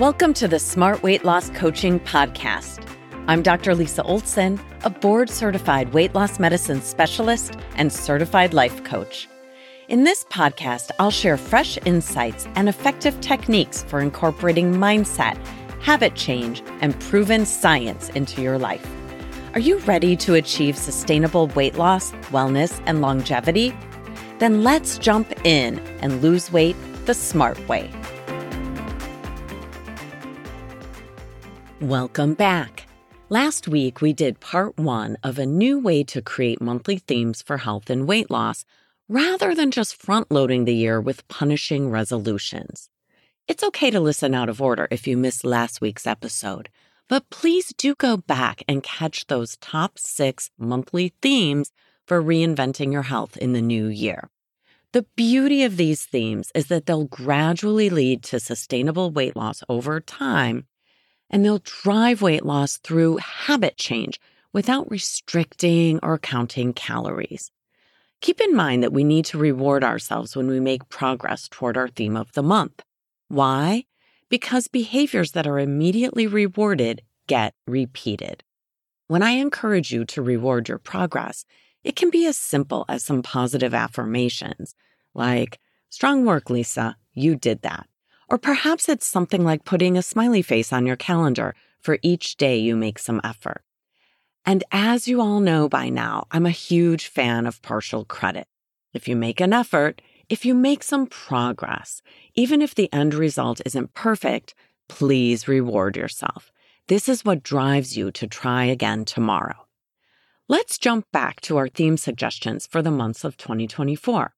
Welcome to the Smart Weight Loss Coaching Podcast. I'm Dr. Lisa Olson, a board certified weight loss medicine specialist and certified life coach. In this podcast, I'll share fresh insights and effective techniques for incorporating mindset, habit change, and proven science into your life. Are you ready to achieve sustainable weight loss, wellness, and longevity? Then let's jump in and lose weight the smart way. Welcome back. Last week, we did part one of a new way to create monthly themes for health and weight loss rather than just front loading the year with punishing resolutions. It's okay to listen out of order if you missed last week's episode, but please do go back and catch those top six monthly themes for reinventing your health in the new year. The beauty of these themes is that they'll gradually lead to sustainable weight loss over time and they'll drive weight loss through habit change without restricting or counting calories. Keep in mind that we need to reward ourselves when we make progress toward our theme of the month. Why? Because behaviors that are immediately rewarded get repeated. When I encourage you to reward your progress, it can be as simple as some positive affirmations, like, Strong work, Lisa, you did that. Or perhaps it's something like putting a smiley face on your calendar for each day you make some effort. And as you all know by now, I'm a huge fan of partial credit. If you make an effort, if you make some progress, even if the end result isn't perfect, please reward yourself. This is what drives you to try again tomorrow. Let's jump back to our theme suggestions for the months of 2024.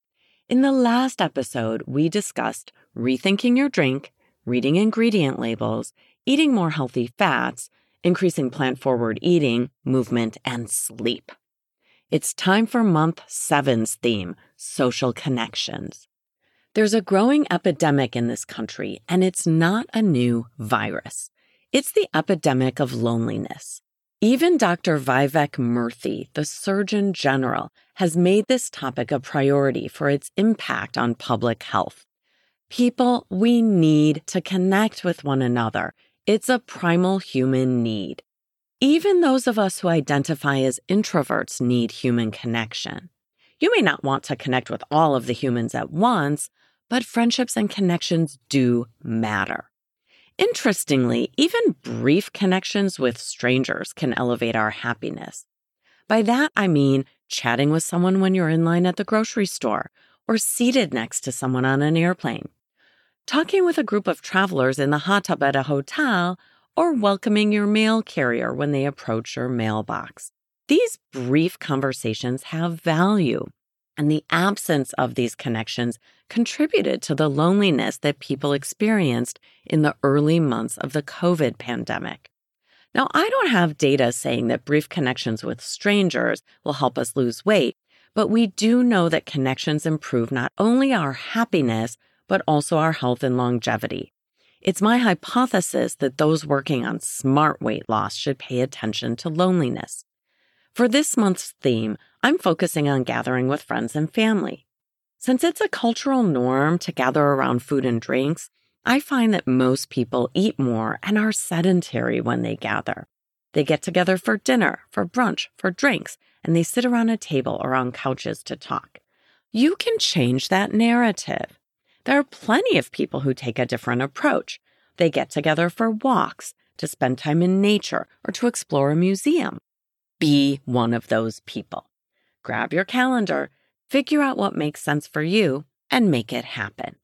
In the last episode, we discussed rethinking your drink, reading ingredient labels, eating more healthy fats, increasing plant forward eating, movement, and sleep. It's time for month seven's theme social connections. There's a growing epidemic in this country, and it's not a new virus. It's the epidemic of loneliness. Even Dr. Vivek Murthy, the Surgeon General, has made this topic a priority for its impact on public health. People, we need to connect with one another. It's a primal human need. Even those of us who identify as introverts need human connection. You may not want to connect with all of the humans at once, but friendships and connections do matter. Interestingly, even brief connections with strangers can elevate our happiness. By that, I mean chatting with someone when you're in line at the grocery store or seated next to someone on an airplane, talking with a group of travelers in the hot tub at a hotel, or welcoming your mail carrier when they approach your mailbox. These brief conversations have value and the absence of these connections contributed to the loneliness that people experienced in the early months of the COVID pandemic. Now, I don't have data saying that brief connections with strangers will help us lose weight, but we do know that connections improve not only our happiness, but also our health and longevity. It's my hypothesis that those working on smart weight loss should pay attention to loneliness. For this month's theme, I'm focusing on gathering with friends and family. Since it's a cultural norm to gather around food and drinks, I find that most people eat more and are sedentary when they gather. They get together for dinner, for brunch, for drinks, and they sit around a table or on couches to talk. You can change that narrative. There are plenty of people who take a different approach. They get together for walks, to spend time in nature, or to explore a museum. Be one of those people. Grab your calendar, figure out what makes sense for you, and make it happen.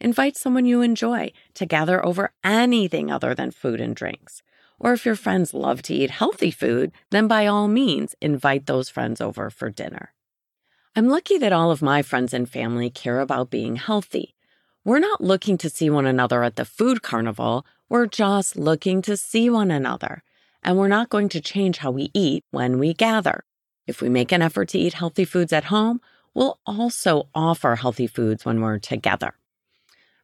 Invite someone you enjoy to gather over anything other than food and drinks. Or if your friends love to eat healthy food, then by all means, invite those friends over for dinner. I'm lucky that all of my friends and family care about being healthy. We're not looking to see one another at the food carnival, we're just looking to see one another. And we're not going to change how we eat when we gather. If we make an effort to eat healthy foods at home, we'll also offer healthy foods when we're together.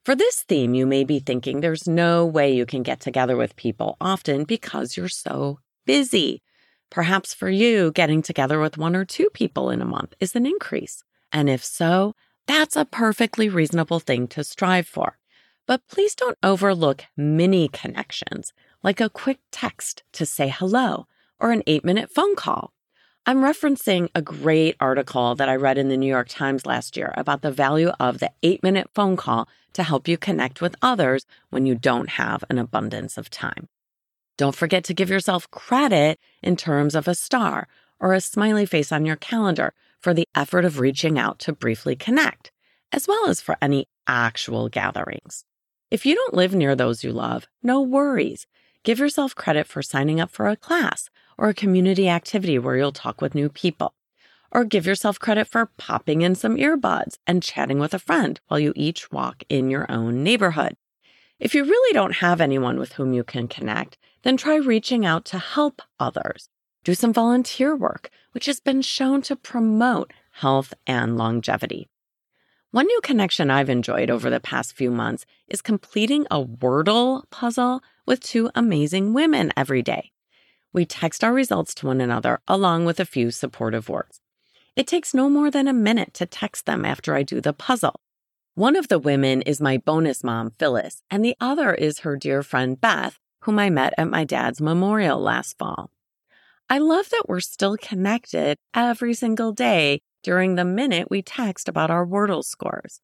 For this theme, you may be thinking there's no way you can get together with people often because you're so busy. Perhaps for you, getting together with one or two people in a month is an increase. And if so, that's a perfectly reasonable thing to strive for. But please don't overlook mini connections, like a quick text to say hello or an eight minute phone call. I'm referencing a great article that I read in the New York Times last year about the value of the eight minute phone call to help you connect with others when you don't have an abundance of time. Don't forget to give yourself credit in terms of a star or a smiley face on your calendar for the effort of reaching out to briefly connect, as well as for any actual gatherings. If you don't live near those you love, no worries. Give yourself credit for signing up for a class or a community activity where you'll talk with new people. Or give yourself credit for popping in some earbuds and chatting with a friend while you each walk in your own neighborhood. If you really don't have anyone with whom you can connect, then try reaching out to help others. Do some volunteer work, which has been shown to promote health and longevity. One new connection I've enjoyed over the past few months is completing a Wordle puzzle with two amazing women every day. We text our results to one another along with a few supportive words. It takes no more than a minute to text them after I do the puzzle. One of the women is my bonus mom, Phyllis, and the other is her dear friend, Beth, whom I met at my dad's memorial last fall. I love that we're still connected every single day during the minute we text about our Wordle scores.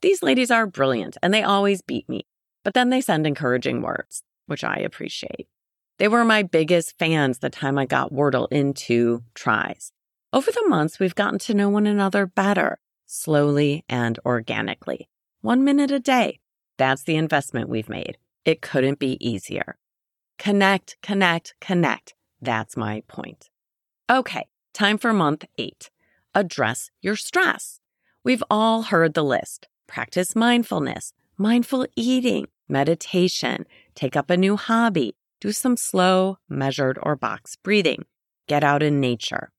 These ladies are brilliant and they always beat me, but then they send encouraging words, which I appreciate. They were my biggest fans the time I got Wordle into tries. Over the months, we've gotten to know one another better, slowly and organically. One minute a day. That's the investment we've made. It couldn't be easier. Connect, connect, connect. That's my point. Okay, time for month eight. Address your stress. We've all heard the list. Practice mindfulness, mindful eating, meditation, take up a new hobby, do some slow, measured, or box breathing, get out in nature.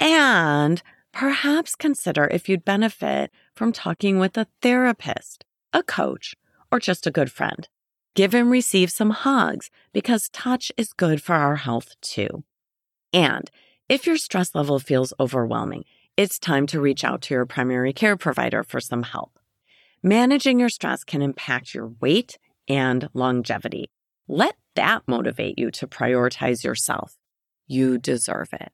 And perhaps consider if you'd benefit from talking with a therapist, a coach, or just a good friend. Give and receive some hugs because touch is good for our health too. And if your stress level feels overwhelming, it's time to reach out to your primary care provider for some help. Managing your stress can impact your weight and longevity. Let that motivate you to prioritize yourself. You deserve it.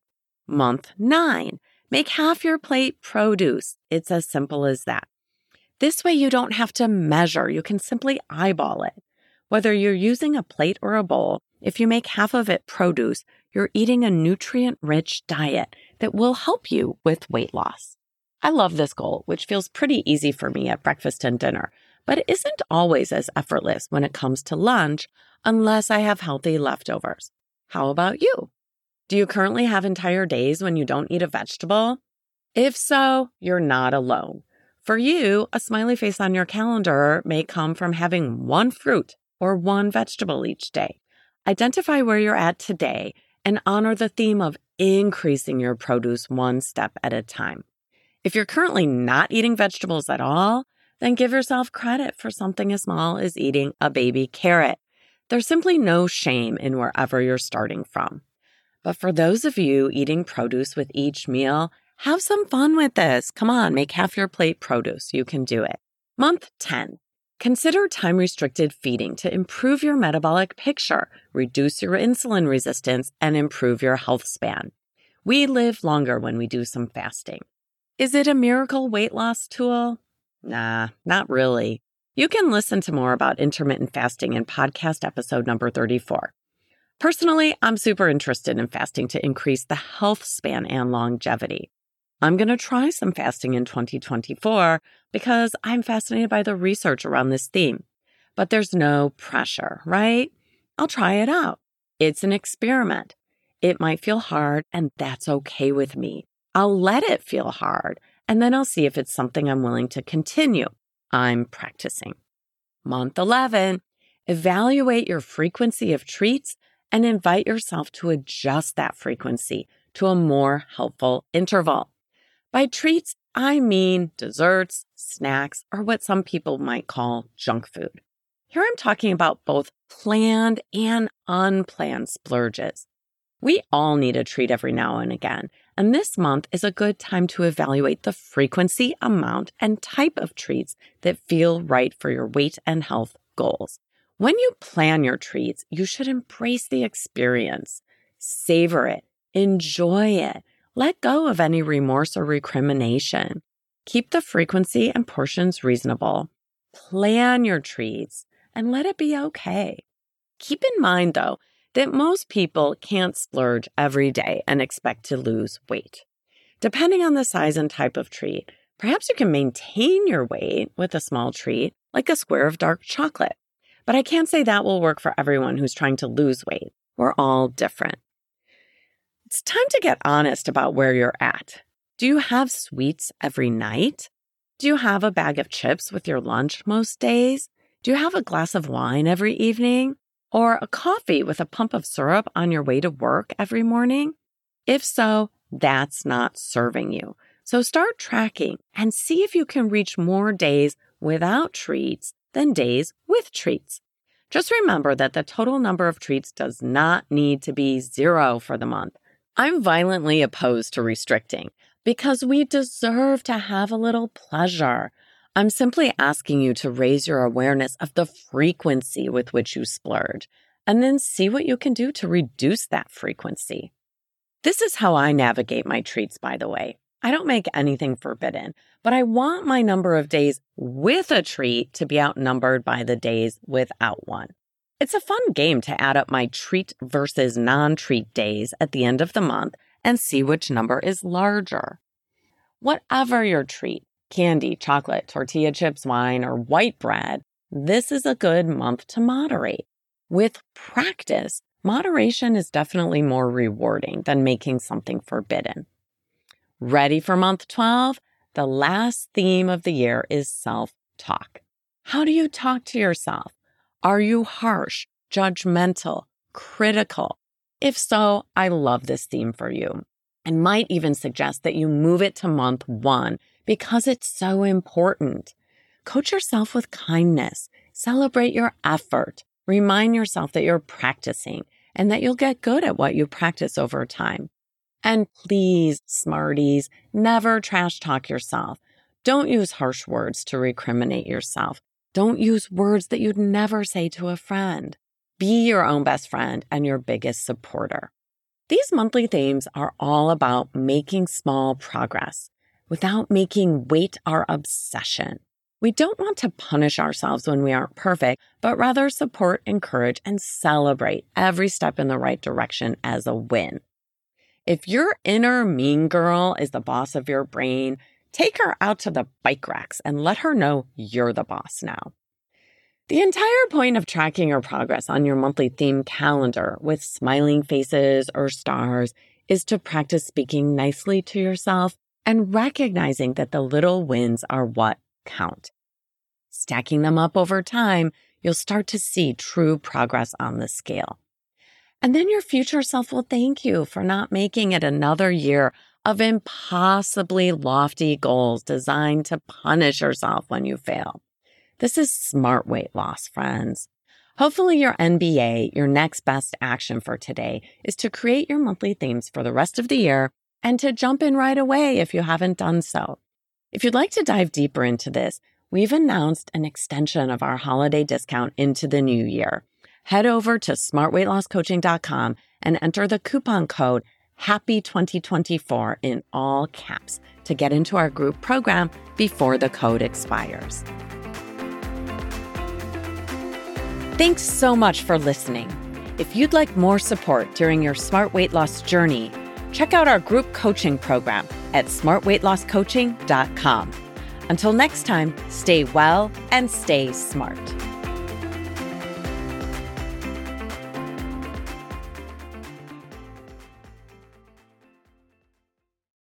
Month nine, make half your plate produce. It's as simple as that. This way, you don't have to measure, you can simply eyeball it. Whether you're using a plate or a bowl, if you make half of it produce, you're eating a nutrient rich diet that will help you with weight loss. I love this goal, which feels pretty easy for me at breakfast and dinner, but it isn't always as effortless when it comes to lunch unless I have healthy leftovers. How about you? Do you currently have entire days when you don't eat a vegetable? If so, you're not alone. For you, a smiley face on your calendar may come from having one fruit or one vegetable each day. Identify where you're at today and honor the theme of increasing your produce one step at a time. If you're currently not eating vegetables at all, then give yourself credit for something as small as eating a baby carrot. There's simply no shame in wherever you're starting from. But for those of you eating produce with each meal, have some fun with this. Come on, make half your plate produce. You can do it. Month 10. Consider time restricted feeding to improve your metabolic picture, reduce your insulin resistance, and improve your health span. We live longer when we do some fasting. Is it a miracle weight loss tool? Nah, not really. You can listen to more about intermittent fasting in podcast episode number 34. Personally, I'm super interested in fasting to increase the health span and longevity. I'm going to try some fasting in 2024 because I'm fascinated by the research around this theme. But there's no pressure, right? I'll try it out. It's an experiment. It might feel hard, and that's okay with me. I'll let it feel hard, and then I'll see if it's something I'm willing to continue. I'm practicing. Month 11, evaluate your frequency of treats and invite yourself to adjust that frequency to a more helpful interval. By treats, I mean desserts, snacks, or what some people might call junk food. Here I'm talking about both planned and unplanned splurges. We all need a treat every now and again, and this month is a good time to evaluate the frequency, amount, and type of treats that feel right for your weight and health goals. When you plan your treats, you should embrace the experience, savor it, enjoy it, let go of any remorse or recrimination. Keep the frequency and portions reasonable. Plan your treats and let it be okay. Keep in mind, though, that most people can't splurge every day and expect to lose weight. Depending on the size and type of treat, perhaps you can maintain your weight with a small treat, like a square of dark chocolate. But I can't say that will work for everyone who's trying to lose weight. We're all different. It's time to get honest about where you're at. Do you have sweets every night? Do you have a bag of chips with your lunch most days? Do you have a glass of wine every evening? Or a coffee with a pump of syrup on your way to work every morning? If so, that's not serving you. So start tracking and see if you can reach more days without treats than days with treats. Just remember that the total number of treats does not need to be zero for the month. I'm violently opposed to restricting because we deserve to have a little pleasure. I'm simply asking you to raise your awareness of the frequency with which you splurge and then see what you can do to reduce that frequency. This is how I navigate my treats, by the way. I don't make anything forbidden, but I want my number of days with a treat to be outnumbered by the days without one. It's a fun game to add up my treat versus non treat days at the end of the month and see which number is larger. Whatever your treat, candy, chocolate, tortilla chips, wine, or white bread, this is a good month to moderate. With practice, moderation is definitely more rewarding than making something forbidden. Ready for month 12? The last theme of the year is self talk. How do you talk to yourself? Are you harsh, judgmental, critical? If so, I love this theme for you and might even suggest that you move it to month one because it's so important. Coach yourself with kindness. Celebrate your effort. Remind yourself that you're practicing and that you'll get good at what you practice over time. And please, smarties, never trash talk yourself. Don't use harsh words to recriminate yourself. Don't use words that you'd never say to a friend. Be your own best friend and your biggest supporter. These monthly themes are all about making small progress without making weight our obsession. We don't want to punish ourselves when we aren't perfect, but rather support, encourage, and celebrate every step in the right direction as a win. If your inner mean girl is the boss of your brain, take her out to the bike racks and let her know you're the boss now. The entire point of tracking your progress on your monthly theme calendar with smiling faces or stars is to practice speaking nicely to yourself and recognizing that the little wins are what count. Stacking them up over time, you'll start to see true progress on the scale. And then your future self will thank you for not making it another year of impossibly lofty goals designed to punish yourself when you fail. This is smart weight loss, friends. Hopefully, your NBA, your next best action for today, is to create your monthly themes for the rest of the year and to jump in right away if you haven't done so. If you'd like to dive deeper into this, we've announced an extension of our holiday discount into the new year head over to smartweightlosscoaching.com and enter the coupon code HAPPY2024 in all caps to get into our group program before the code expires. Thanks so much for listening. If you'd like more support during your smart weight loss journey, check out our group coaching program at smartweightlosscoaching.com. Until next time, stay well and stay smart.